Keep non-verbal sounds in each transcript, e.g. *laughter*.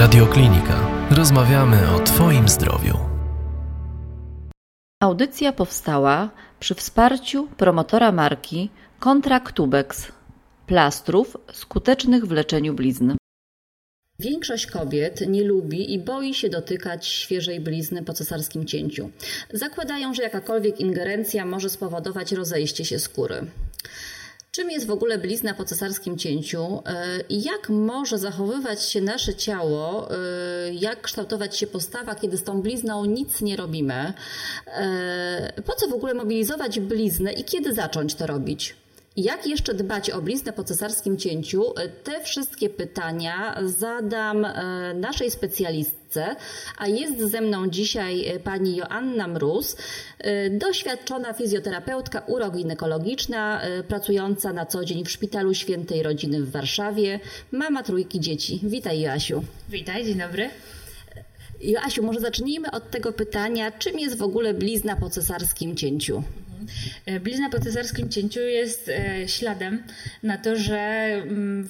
Radioklinika. Rozmawiamy o Twoim zdrowiu. Audycja powstała przy wsparciu promotora marki Kontraktubeks plastrów skutecznych w leczeniu blizn. Większość kobiet nie lubi i boi się dotykać świeżej blizny po cesarskim cięciu. Zakładają, że jakakolwiek ingerencja może spowodować rozejście się skóry. Czym jest w ogóle blizna po cesarskim cięciu i jak może zachowywać się nasze ciało, e, jak kształtować się postawa, kiedy z tą blizną nic nie robimy? E, po co w ogóle mobilizować bliznę i kiedy zacząć to robić? Jak jeszcze dbać o bliznę po cesarskim cięciu? Te wszystkie pytania zadam e, naszej specjalistce, a jest ze mną dzisiaj e, pani Joanna Mróz, e, doświadczona fizjoterapeutka uroginekologiczna, pracująca na co dzień w Szpitalu Świętej Rodziny w Warszawie, mama trójki dzieci. Witaj Joasiu. Witaj, dzień dobry. Joasiu, może zacznijmy od tego pytania, czym jest w ogóle blizna po cesarskim cięciu? E, blizna po cesarskim cięciu jest e, śladem na to, że mm,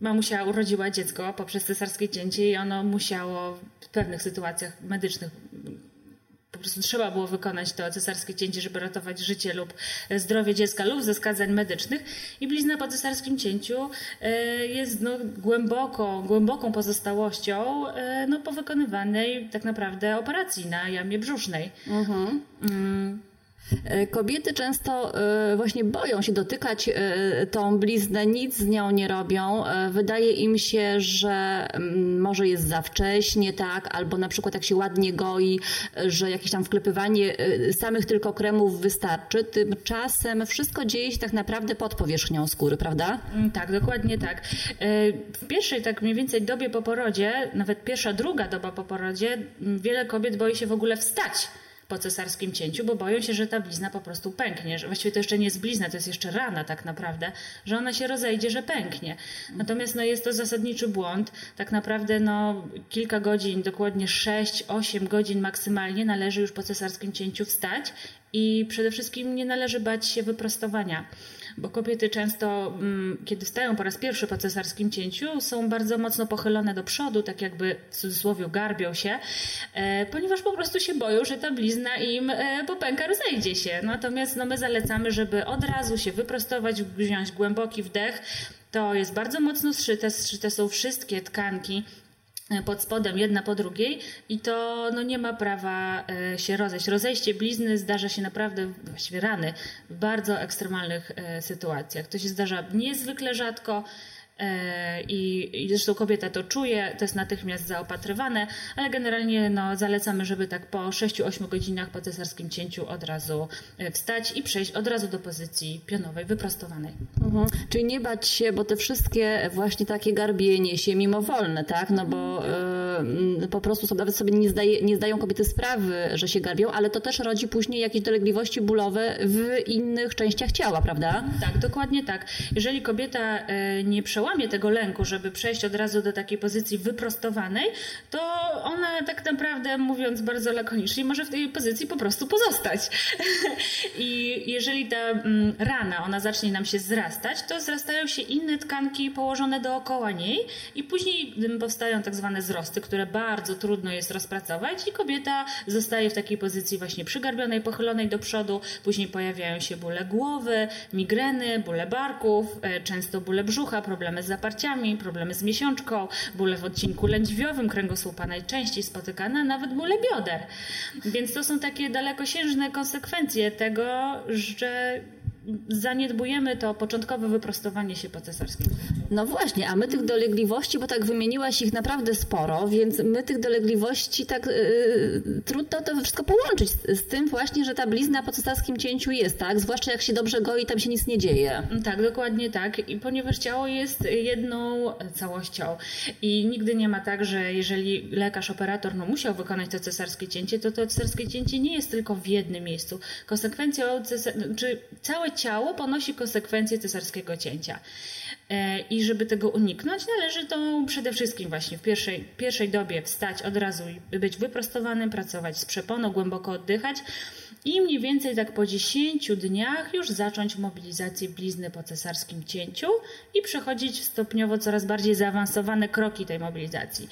mamusia urodziła dziecko poprzez cesarskie cięcie i ono musiało w pewnych sytuacjach medycznych po prostu trzeba było wykonać to cesarskie cięcie, żeby ratować życie lub zdrowie dziecka lub ze skazań medycznych. I blizna po cesarskim cięciu e, jest no, głęboko, głęboką pozostałością no, po wykonywanej tak naprawdę operacji na jamie brzusznej. Mhm. Mm. E, kobiety często e, właśnie boją się dotykać e, tą bliznę, nic z nią nie robią. Wydaje im się, że mm, może jest za wcześnie, tak, albo na przykład jak się ładnie goi, że jakieś tam wklepywanie samych tylko kremów wystarczy. Tymczasem wszystko dzieje się tak naprawdę pod powierzchnią skóry, prawda? Mm, tak, dokładnie tak. W pierwszej tak mniej więcej dobie po porodzie, nawet pierwsza, druga doba po porodzie, wiele kobiet boi się w ogóle wstać po cesarskim cięciu, bo boją się, że ta blizna po prostu pęknie. Że właściwie to jeszcze nie jest blizna, to jest jeszcze rana tak naprawdę, że ona się rozejdzie, że pęknie. Natomiast no, jest to zasadniczy błąd. Tak naprawdę no, kilka godzin, dokładnie 6-8 godzin maksymalnie należy już po cesarskim cięciu wstać i przede wszystkim nie należy bać się wyprostowania bo kobiety często, mm, kiedy wstają po raz pierwszy po cesarskim cięciu, są bardzo mocno pochylone do przodu, tak jakby w cudzysłowie garbią się, e, ponieważ po prostu się boją, że ta blizna im e, popęka, rozejdzie się. Natomiast no, my zalecamy, żeby od razu się wyprostować, wziąć głęboki wdech. To jest bardzo mocno zszyte, zszyte są wszystkie tkanki pod spodem, jedna po drugiej i to no, nie ma prawa e, się rozejść. Rozejście blizny zdarza się naprawdę, właściwie rany, w bardzo ekstremalnych e, sytuacjach. To się zdarza niezwykle rzadko. E, I, I zresztą kobieta to czuje, to jest natychmiast zaopatrywane, ale generalnie no, zalecamy, żeby tak po 6-8 godzinach po cesarskim cięciu od razu e, wstać i przejść od razu do pozycji pionowej, wyprostowanej. Mhm. Czyli nie bać się, bo te wszystkie właśnie takie garbienie się mimowolne, tak? No bo y, po prostu nawet sobie nie, zdaje, nie zdają kobiety sprawy, że się garbią, ale to też rodzi później jakieś dolegliwości bólowe w innych częściach ciała, prawda? Tak, dokładnie tak. Jeżeli kobieta nie przełamie przełamie tego lęku, żeby przejść od razu do takiej pozycji wyprostowanej, to ona tak naprawdę, mówiąc bardzo lakonicznie, może w tej pozycji po prostu pozostać. *laughs* I jeżeli ta mm, rana, ona zacznie nam się zrastać, to zrastają się inne tkanki położone dookoła niej i później mm, powstają tak zwane wzrosty, które bardzo trudno jest rozpracować i kobieta zostaje w takiej pozycji właśnie przygarbionej, pochylonej do przodu, później pojawiają się bóle głowy, migreny, bóle barków, e, często bóle brzucha, problemy problemy z zaparciami, problemy z miesiączką, bóle w odcinku lędźwiowym kręgosłupa najczęściej spotykane, nawet bóle bioder. Więc to są takie dalekosiężne konsekwencje tego, że zaniedbujemy to początkowe wyprostowanie się po cesarskim. No właśnie, a my tych dolegliwości, bo tak wymieniłaś ich naprawdę sporo, więc my tych dolegliwości tak yy, trudno to wszystko połączyć z, z, tym właśnie, że ta blizna po cesarskim cięciu jest, tak? Zwłaszcza jak się dobrze goi, tam się nic nie dzieje. Tak, dokładnie tak. I ponieważ ciało jest jedną całością i nigdy nie ma tak, że jeżeli lekarz, operator no, musiał wykonać to cesarskie cięcie, to to cesarskie cięcie nie jest tylko w jednym miejscu. Konsekwencją, czy całe ciało ponosi konsekwencje cesarskiego cięcia. E, I żeby tego uniknąć, należy to przede wszystkim właśnie w pierwszej, pierwszej dobie wstać od razu i być wyprostowanym, pracować z przeponą, głęboko oddychać. I mniej więcej tak po 10 dniach już zacząć mobilizację blizny po cesarskim cięciu i przechodzić stopniowo coraz bardziej zaawansowane kroki tej mobilizacji.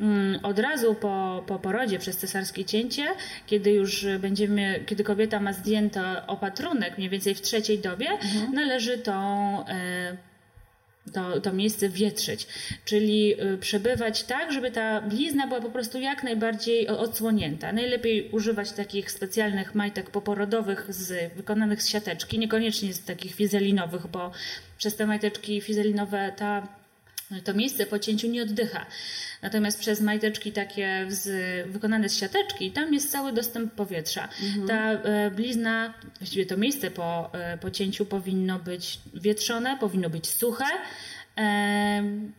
Mm, od razu po, po porodzie przez cesarskie cięcie, kiedy już będziemy, kiedy kobieta ma zdjęty opatrunek mniej więcej w trzeciej dobie, mhm. należy tą e, to, to miejsce wietrzyć, czyli y, przebywać tak, żeby ta blizna była po prostu jak najbardziej odsłonięta. Najlepiej używać takich specjalnych majtek poporodowych z, wykonanych z siateczki, niekoniecznie z takich fizelinowych, bo przez te majteczki fizelinowe ta to miejsce po cięciu nie oddycha. Natomiast przez majteczki takie z, wykonane z siateczki, tam jest cały dostęp powietrza. Mhm. Ta e, blizna, właściwie to miejsce po, e, po cięciu powinno być wietrzone, powinno być suche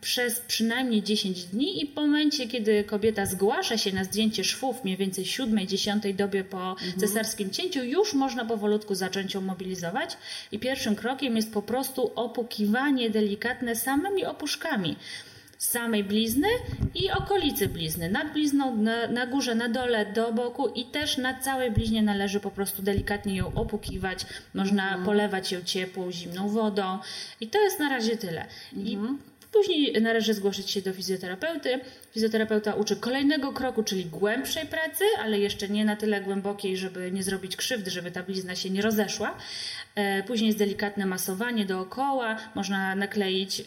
przez przynajmniej 10 dni i w momencie, kiedy kobieta zgłasza się na zdjęcie szwów, mniej więcej 7-10 dobie po mhm. cesarskim cięciu, już można powolutku zacząć ją mobilizować i pierwszym krokiem jest po prostu opukiwanie delikatne samymi opuszkami samej blizny i okolicy blizny. Nad blizną, na, na, górze, na dole, do boku i też na całej bliźnie należy po prostu delikatnie ją opukiwać. Można mhm. polewać ją ciepłą, zimną wodą i to jest na razie tyle. I mhm. Później należy zgłosić się do fizjoterapeuty. Fizjoterapeuta uczy kolejnego kroku, czyli głębszej pracy, ale jeszcze nie na tyle głębokiej, żeby nie zrobić krzywdy, żeby ta blizna się nie rozeszła. E, później jest delikatne masowanie dookoła, można nakleić e,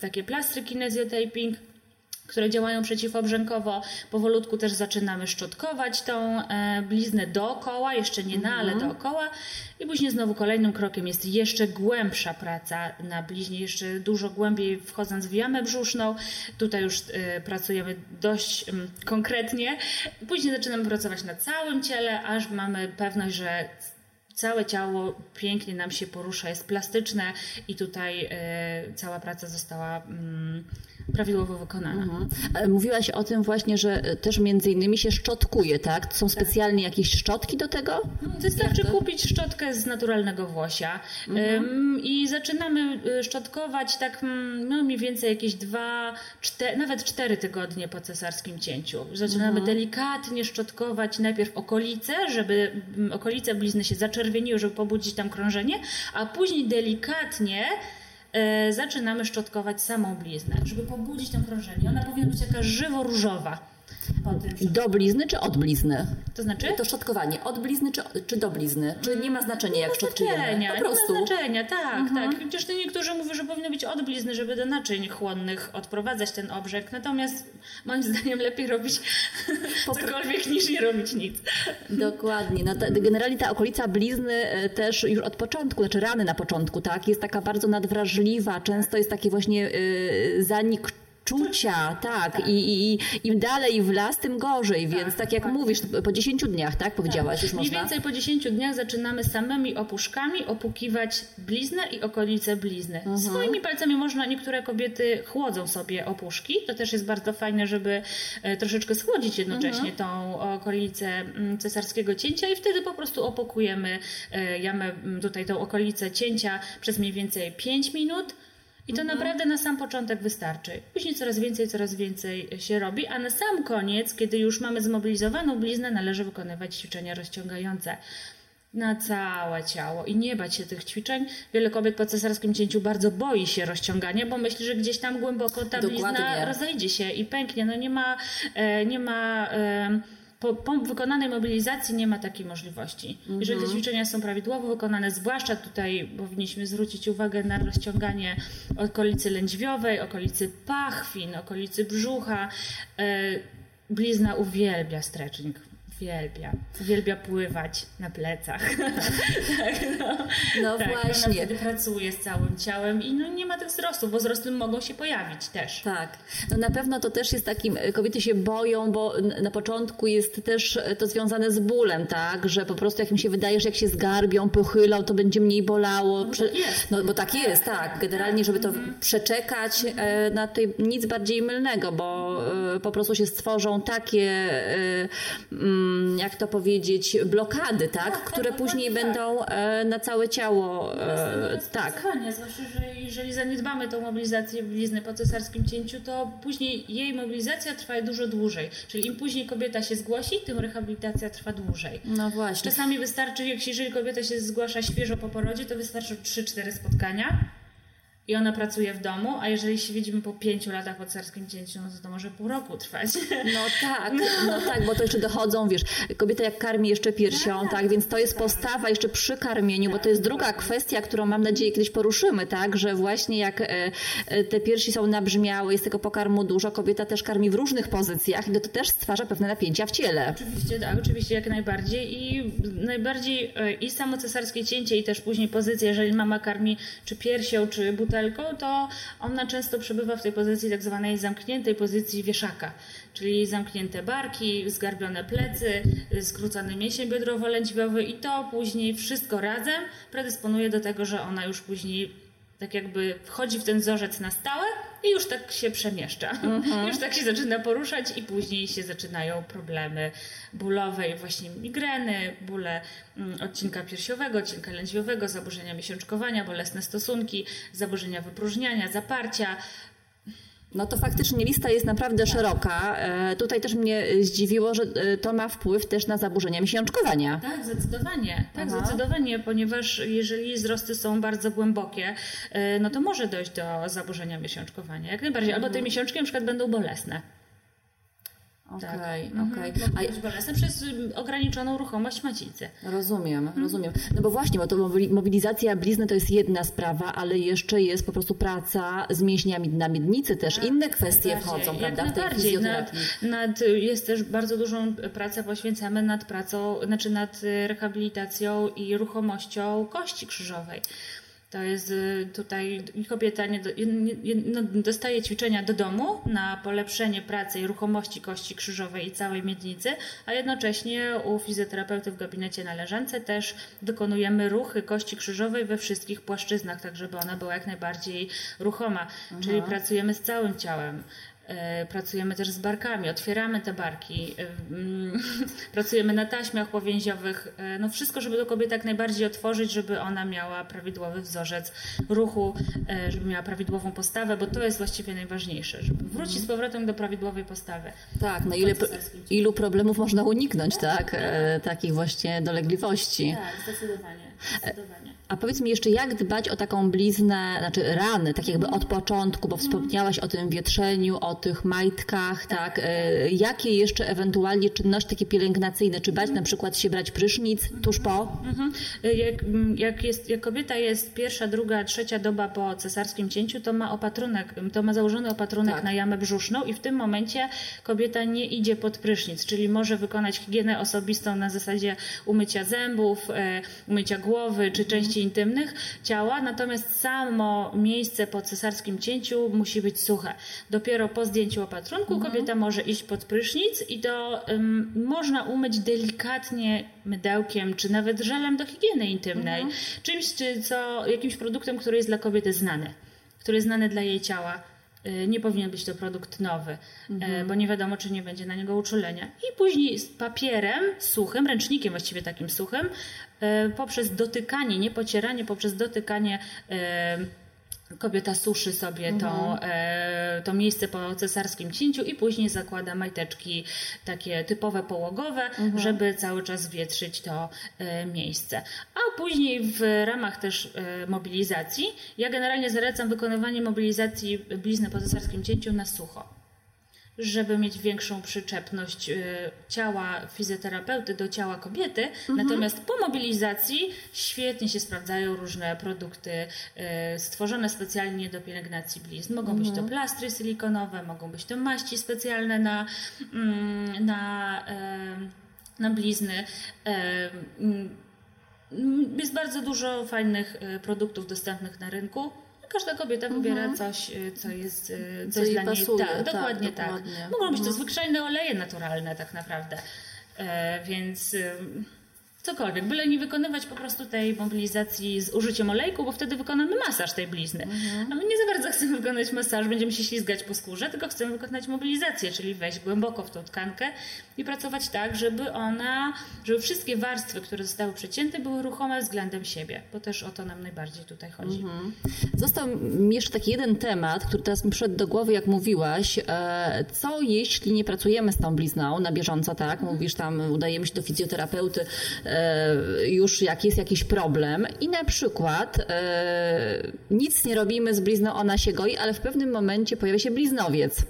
takie plastry kinesiotaping które działają przeciwobrzękowo. Powolutku też zaczynamy szczotkować tą e, bliznę dookoła, jeszcze nie na, ale mhm. dookoła. I później znowu kolejnym krokiem jest jeszcze głębsza praca na bliźnie, jeszcze dużo głębiej wchodząc w jamę brzuszną. Tutaj już pracujemy dość konkretnie. Później zaczynamy pracować na całym ciele, aż mamy pewność, że całe ciało pięknie nam się porusza, jest plastyczne i tutaj y, cała praca została y, prawidłowo wykonana. Mhm. Mówiłaś o tym właśnie, że też między innymi się szczotkuje, tak? Są specjalnie jakieś szczotki do tego? Wystarczy kupić szczotkę z naturalnego włosia mhm. i zaczynamy y, szczotkować tak mm, no, mniej więcej jakieś dwa, cztery, nawet cztery tygodnie po cesarskim cięciu. Zaczynamy mhm. delikatnie szczotkować najpierw okolice, żeby mm, okolice blizny się zaczerwieniły, żeby pobudzić tam krążenie, a później delikatnie E, zaczynamy szczotkować samą bliznę, żeby pobudzić to krążenie. Ona powinna być taka żywo-różowa. Do blizny czy od blizny? To znaczy? To szczotkowanie od blizny czy, czy do blizny? Czy nie ma znaczenia, jak szczotkujemy? Po prostu. Nie ma znaczenia, tak, mhm. tak. Chociaż niektórzy mówią, że powinno być od blizny, żeby do naczyń chłonnych odprowadzać ten obrzeg. Natomiast moim zdaniem lepiej robić *laughs* cokolwiek niż nie robić nic. Dokładnie. No, generalnie ta okolica blizny e, też już od początku, znaczy rany na początku, tak, jest taka bardzo nadwrażliwa. Często jest taki właśnie yy, zanik czucia, tak. tak. I, I, im dalej w las, tym gorzej, tak, więc tak jak tak. mówisz, po 10 dniach, tak powiedziałaś, tak. już można? Mniej więcej po 10 dniach zaczynamy samymi opuszkami opukiwać bliznę i okolice blizny. Mhm. Swoimi palcami można, niektóre kobiety chłodzą sobie opuszki, to też jest bardzo fajne, żeby e, troszeczkę schłodzić jednocześnie mhm. tą okolicę mm, cesarskiego cięcia i wtedy po prostu opukujemy e, jamę, tutaj tą okolicę cięcia przez mniej więcej 5 minut, i to mhm. naprawdę na sam początek wystarczy. Później coraz więcej, coraz więcej się robi, a na sam koniec, kiedy już mamy zmobilizowaną bliznę, należy wykonywać ćwiczenia rozciągające na całe ciało i nie bać się tych ćwiczeń. Wiele kobiet po cesarskim cięciu bardzo boi się rozciągania, bo myśli, że gdzieś tam głęboko ta Dokładnie. blizna rozejdzie się i pęknie. No nie ma, e, nie ma po, po, wykonanej mobilizacji nie ma takiej możliwości. Mhm. Jeżeli te ćwiczenia są prawidłowo wykonane, zwłaszcza tutaj powinniśmy zwrócić uwagę na rozciąganie okolicy lędźwiowej, okolicy pachwin, okolicy brzucha. E, blizna uwielbia stretching uwielbia. Uwielbia pływać na plecach. tak, no, *laughs* no tak, właśnie. Ona wtedy pracuje z całym ciałem i no, nie ma tych wzrostów, bo wzrosty mogą się pojawić też. Tak. No na pewno to też jest takim, kobiety się boją, bo na początku jest też to związane z bólem, tak? Że po prostu jak mi się wydaje, że jak się zgarbią, pochylą, to będzie mniej bolało. No, tak jest. no bo tak jest, tak. Generalnie, żeby to mhm. przeczekać, e, na tutaj nic bardziej mylnego, bo e, po prostu się stworzą takie mm, jak to powiedzieć, blokady, tak? Tak, które tak, później tak, będą e, na całe ciało. E, tak. Zwłaszcza, że jeżeli zaniedbamy tą mobilizację blizny po cesarskim cięciu, to później jej mobilizacja trwa dużo dłużej. Czyli im później kobieta się zgłosi, tym rehabilitacja trwa dłużej. No właśnie. Czasami wystarczy, jak się, jeżeli kobieta się zgłasza świeżo po porodzie, to wystarczy 3-4 spotkania i ona pracuje w domu, a jeżeli się widzimy po pięciu latach po cesarskim cięciu, no to to może pół roku trwać. No tak, no tak, bo to jeszcze dochodzą, wiesz, kobieta jak karmi jeszcze piersią, tak, więc to jest postawa jeszcze przy karmieniu, bo to jest druga kwestia, którą mam nadzieję kiedyś poruszymy, tak, że właśnie jak e, e, te piersi są nabrzmiałe, jest tego pokarmu dużo, kobieta też karmi w różnych pozycjach i to też stwarza pewne napięcia w ciele. Oczywiście, tak, oczywiście jak najbardziej i najbardziej e, i samo cesarskie cięcie i też później pozycja, jeżeli mama karmi czy piersią, czy butelką, to ona często przebywa w tej pozycji tak zwanej zamkniętej pozycji wieszaka, czyli zamknięte barki, zgarbione plecy, skrócony mięsień biodrowo-lędźwiowy i to później wszystko razem predysponuje do tego, że ona już później tak jakby wchodzi w ten wzorzec na stałe i już tak się przemieszcza. *laughs* Już tak się zaczyna poruszać i później się zaczynają problemy bólowe i właśnie migreny, bóle mm, odcinka piersiowego, odcinka lędźwiowego, zaburzenia miesiączkowania, bolesne stosunki, zaburzenia wypróżniania, zaparcia, No to faktycznie lista jest naprawdę szeroka. E, tutaj też mnie zdziwiło, że e, to ma wpływ też na zaburzenia miesiączkowania. Tak, zdecydowanie. Tak, Aha. zdecydowanie, ponieważ jeżeli wzrosty są bardzo głębokie, y, no to może dojść do zaburzenia miesiączkowania. Jak najbardziej. Albo te miesiączki na przykład będą bolesne. Okej, Mhm. okej. A być bolesne przez y, ograniczoną ruchomość macicy. Rozumiem, rozumiem. No bo właśnie, bo to mobili- mobilizacja blizny to jest jedna sprawa, ale jeszcze jest po prostu praca z mięśniami na miednicy też. Inne kwestie wchodzą, prawda, w tej. Nad, nad, jest też bardzo dużą pracę poświęcamy nad pracą, znaczy nad y, rehabilitacją i ruchomością kości krzyżowej. To jest y, tutaj kobieta nie, do, nie, no, dostaje ćwiczenia do domu na polepszenie pracy i ruchomości kości krzyżowej i całej miednicy, a jednocześnie u fizjoterapeuty w gabinecie na leżance też wykonujemy ruchy kości krzyżowej we wszystkich płaszczyznach, tak żeby ona była jak najbardziej ruchoma. Czyli pracujemy z całym ciałem. E, Pracujemy też z barkami, otwieramy te barki, e, mm, *laughs* pracujemy na taśmach powięziowych. e, No wszystko, żeby do kobiety jak najbardziej otworzyć, żeby ona miała prawidłowy wzorzec ruchu, żeby miała prawidłową postawę, bo to jest właściwie najważniejsze, żeby wrócić z powrotem do prawidłowej postawy. Tak, no ile, ilu problemów można uniknąć, tak? E, takich właśnie dolegliwości. Tak, zdecydowanie. zdecydowanie. A powiedz mi jeszcze, jak dbać o taką bliznę, znaczy rany, tak jakby od początku, bo wspomniałaś o tym wietrzeniu, o tych majtkach, tak? E, Jakie jeszcze ewentualnie czynności takie pielęgnacyjne, czy bać na przykład się brać prysznic tuż po? Mhm. Jak, jak, jest, jak kobieta jest pierwsza, druga, trzecia doba po cesarskim cięciu, to ma opatrunek, to ma założony opatrunek Tak. na jamę brzuszną i w tym momencie kobieta nie idzie pod prysznic, czyli może wykonać higienę osobistą na zasadzie umycia zębów, e, umycia głowy czy części intymnych ciała, natomiast samo miejsce po cesarskim cięciu musi być suche. Dopiero po zdjęciu opatrunku kobieta może iść pod prysznic i to ym, można umyć delikatnie mydełkiem, czy nawet żelem do higieny intymnej. Czymś, czy co, jakimś produktem, który jest dla kobiety znany, który jest znany dla jej ciała. Y, Nie powinien być to produkt nowy, e, bo nie wiadomo, czy nie będzie na niego uczulenia. I później z papierem suchym, ręcznikiem właściwie takim suchym, e, poprzez dotykanie, nie pocieranie, poprzez dotykanie kobieta suszy sobie tą, e, to miejsce po cesarskim cięciu i później zakłada majteczki takie typowe połogowe, żeby cały czas wietrzyć to e, miejsce. A później w ramach też e, mobilizacji, ja generalnie zalecam wykonywanie mobilizacji blizny po cesarskim cięciu na sucho żeby mieć większą przyczepność e, ciała fizjoterapeuty do ciała kobiety. Natomiast po mobilizacji świetnie się sprawdzają różne produkty e, stworzone specjalnie do pielęgnacji blizn. Mogą być to plastry silikonowe, mogą być to maści specjalne na, mm, na, e, na blizny. Mm, Jest bardzo dużo fajnych produktów dostępnych na rynku. Każda kobieta wybiera coś, e, co jest, e, co Co dla pasuje, niej. tak, Tak, dokładnie tak. dokładnie. Mogą być to zwyczajne oleje naturalne tak naprawdę. E, więc Cokolwiek, byle nie wykonywać po prostu tej mobilizacji z użyciem olejku, bo wtedy wykonamy masaż tej blizny. A my nie za bardzo *laughs* chcemy wykonać masaż, będziemy się ślizgać po skórze, tylko chcemy wykonać mobilizację, czyli wejść głęboko w tą tkankę i pracować tak, żeby ona, żeby wszystkie warstwy, które zostały przecięte, były ruchome względem siebie, bo też o to nam najbardziej tutaj chodzi. Został mi jeszcze taki jeden temat, który teraz mi przyszedł do głowy, jak mówiłaś. E, Co jeśli nie pracujemy z tą blizną na bieżąco, tak? Mówisz tam, udajemy się do fizjoterapeuty e, już jak jest jakiś problem i na przykład e, nic nie robimy z blizną, ona się goi, ale w pewnym momencie pojawia się bliznowiec.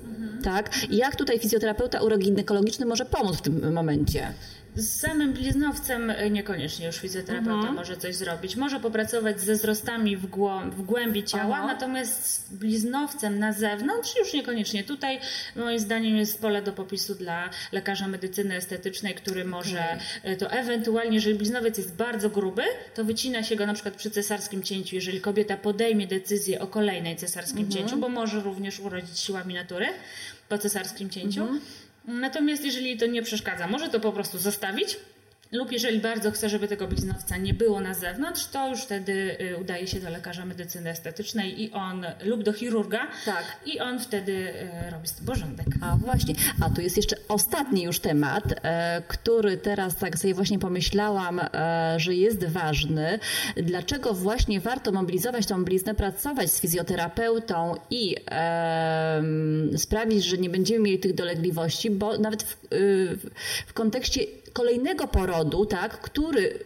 Tak? Jak tutaj fizjoterapeuta uroginekologiczny może pomóc w tym momencie? Z samym bliznowcem y, niekoniecznie już fizjoterapeuta Mhm. może coś zrobić. Może popracować ze wzrostami w, głą- w głębi ciała, Aha. natomiast z bliznowcem na zewnątrz już niekoniecznie. Tutaj moim zdaniem jest pole do popisu dla lekarza medycyny estetycznej, który może y, to ewentualnie, jeżeli bliznowiec jest bardzo gruby, to wycina się go na przykład przy cesarskim cięciu, jeżeli kobieta podejmie decyzję o kolejnej cesarskim Mhm. cięciu, bo może również urodzić siłami natury po cesarskim cięciu. Natomiast jeżeli to nie przeszkadza, może to po prostu zostawić. Lub jeżeli bardzo chce, żeby tego bliznowca nie było na zewnątrz, to już wtedy y, udaje się do lekarza medycyny estetycznej i on, lub do chirurga, Tak. i on wtedy y, robi z tym porządek. A właśnie, a tu jest jeszcze ostatni już temat, e, który teraz tak sobie właśnie pomyślałam, e, że jest ważny. Dlaczego właśnie warto mobilizować tą bliznę, pracować z fizjoterapeutą i sprawić, że nie będziemy mieli tych dolegliwości, bo nawet w, y, w kontekście kolejnego porodu, tak, który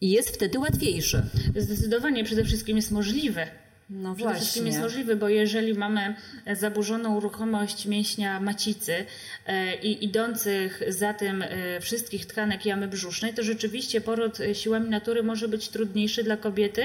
jest wtedy łatwiejszy. Zdecydowanie przede wszystkim jest możliwy. No Przede wszystkim jest możliwy, bo jeżeli mamy zaburzoną ruchomość mięśnia macicy e, i idących za tym e, wszystkich tkanek jamy brzusznej, to rzeczywiście poród siłami natury może być trudniejszy dla kobiety,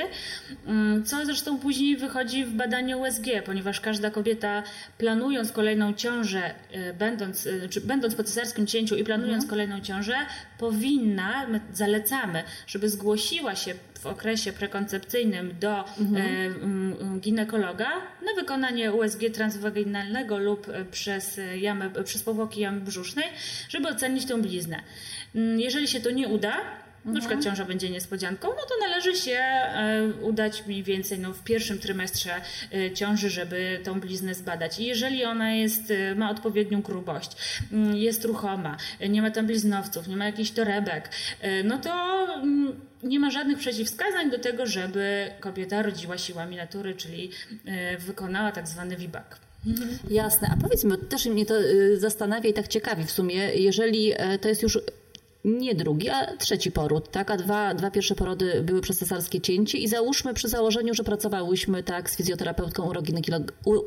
mm, co zresztą później wychodzi w badaniu USG, ponieważ każda kobieta planując kolejną ciążę, e, będąc, czy będąc po cesarskim cięciu i planując kolejną ciążę, powinna, my zalecamy, żeby zgłosiła się w okresie prekoncepcyjnym do e, mm, ginekologa na wykonanie USG transwaginalnego lub e, przez e, jamę, przez powłoki jamy brzusznej, żeby ocenić tą bliznę. Mm, Jeżeli się to nie uda, na przykład ciąża będzie niespodzianką, no to należy się e, udać mniej więcej no, w pierwszym trymestrze e, ciąży, żeby tą bliznę zbadać. I jeżeli ona jest, e, ma odpowiednią grubość, mm, jest ruchoma, nie ma tam bliznowców, nie ma jakichś torebek, no to mm, nie ma żadnych przeciwwskazań do tego, żeby kobieta rodziła siłami natury, czyli wykonała tak zwany VBAC. Jasne, a powiedz mi, bo też mnie to y, zastanawia i tak ciekawi w sumie, jeżeli to jest już nie drugi, a trzeci poród, tak? A dwa, dwa pierwsze porody były przez cesarskie cięcie i załóżmy przy założeniu, że pracowałyśmy tak z fizjoterapeutką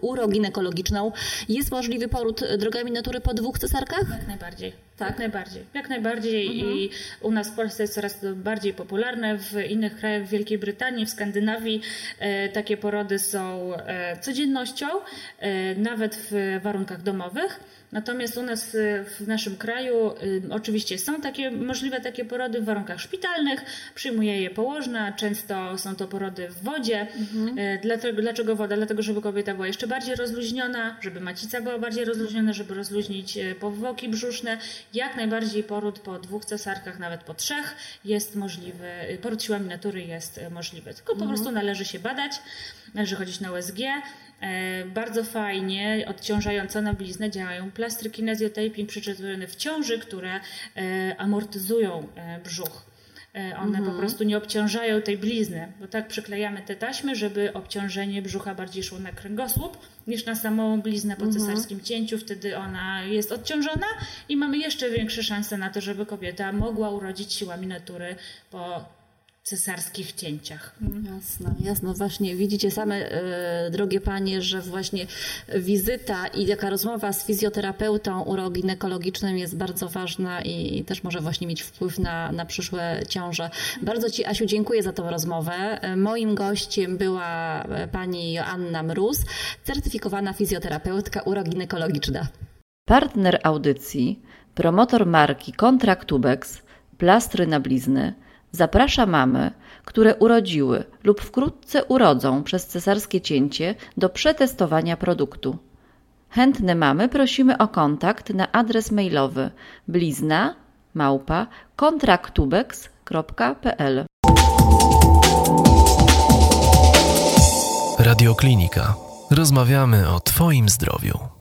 uroginekologiczną. Jest możliwy poród drogami natury po dwóch cesarkach? Jak najbardziej. Tak? Jak najbardziej. Jak najbardziej i u nas w Polsce jest coraz to bardziej popularne. W innych krajach, w Wielkiej Brytanii, w Skandynawii e, takie porody są e, codziennością, e, nawet w warunkach domowych. Natomiast u nas w naszym kraju e, oczywiście są takie możliwe takie porody w warunkach szpitalnych. Przyjmuje je położna, często są to porody w wodzie. E, Dlatego, dlaczego woda? Dlatego, żeby kobieta była jeszcze bardziej rozluźniona, żeby macica była bardziej rozluźniona, żeby rozluźnić e, powłoki brzuszne. Jak najbardziej poród po dwóch cesarkach, nawet po trzech jest możliwy, poród siłami natury jest możliwy. Tylko po prostu należy się badać, należy chodzić na USG. E, Bardzo fajnie odciążająco na bliznę działają plastry kinezjotaping przyczepione w ciąży, które e, amortyzują e, brzuch. E, One po prostu nie obciążają tej blizny, bo tak przyklejamy te taśmy, żeby obciążenie brzucha bardziej szło na kręgosłup niż na samą bliznę po cesarskim cięciu. Wtedy ona jest odciążona i mamy jeszcze większe szanse na to, żeby kobieta mogła urodzić siłami natury po cesarskich cięciach. Jasne, jasno. Właśnie widzicie same, e, drogie panie, że właśnie wizyta i taka rozmowa z fizjoterapeutą uroginekologicznym jest bardzo ważna i, i też może właśnie mieć wpływ na, na przyszłe ciąże. Bardzo Ci, Asiu, dziękuję za tą rozmowę. E, Moim gościem była e, pani Joanna Mróz, certyfikowana fizjoterapeutka uroginekologiczna. Partner audycji, promotor marki Kontraktubeks, plastry na blizny, zaprasza mamy, które urodziły lub wkrótce urodzą przez cesarskie cięcie do przetestowania produktu. Chętne mamy prosimy o kontakt na adres mailowy blizna małpa kontraktubeks.pl Radioklinika. Rozmawiamy o Twoim zdrowiu.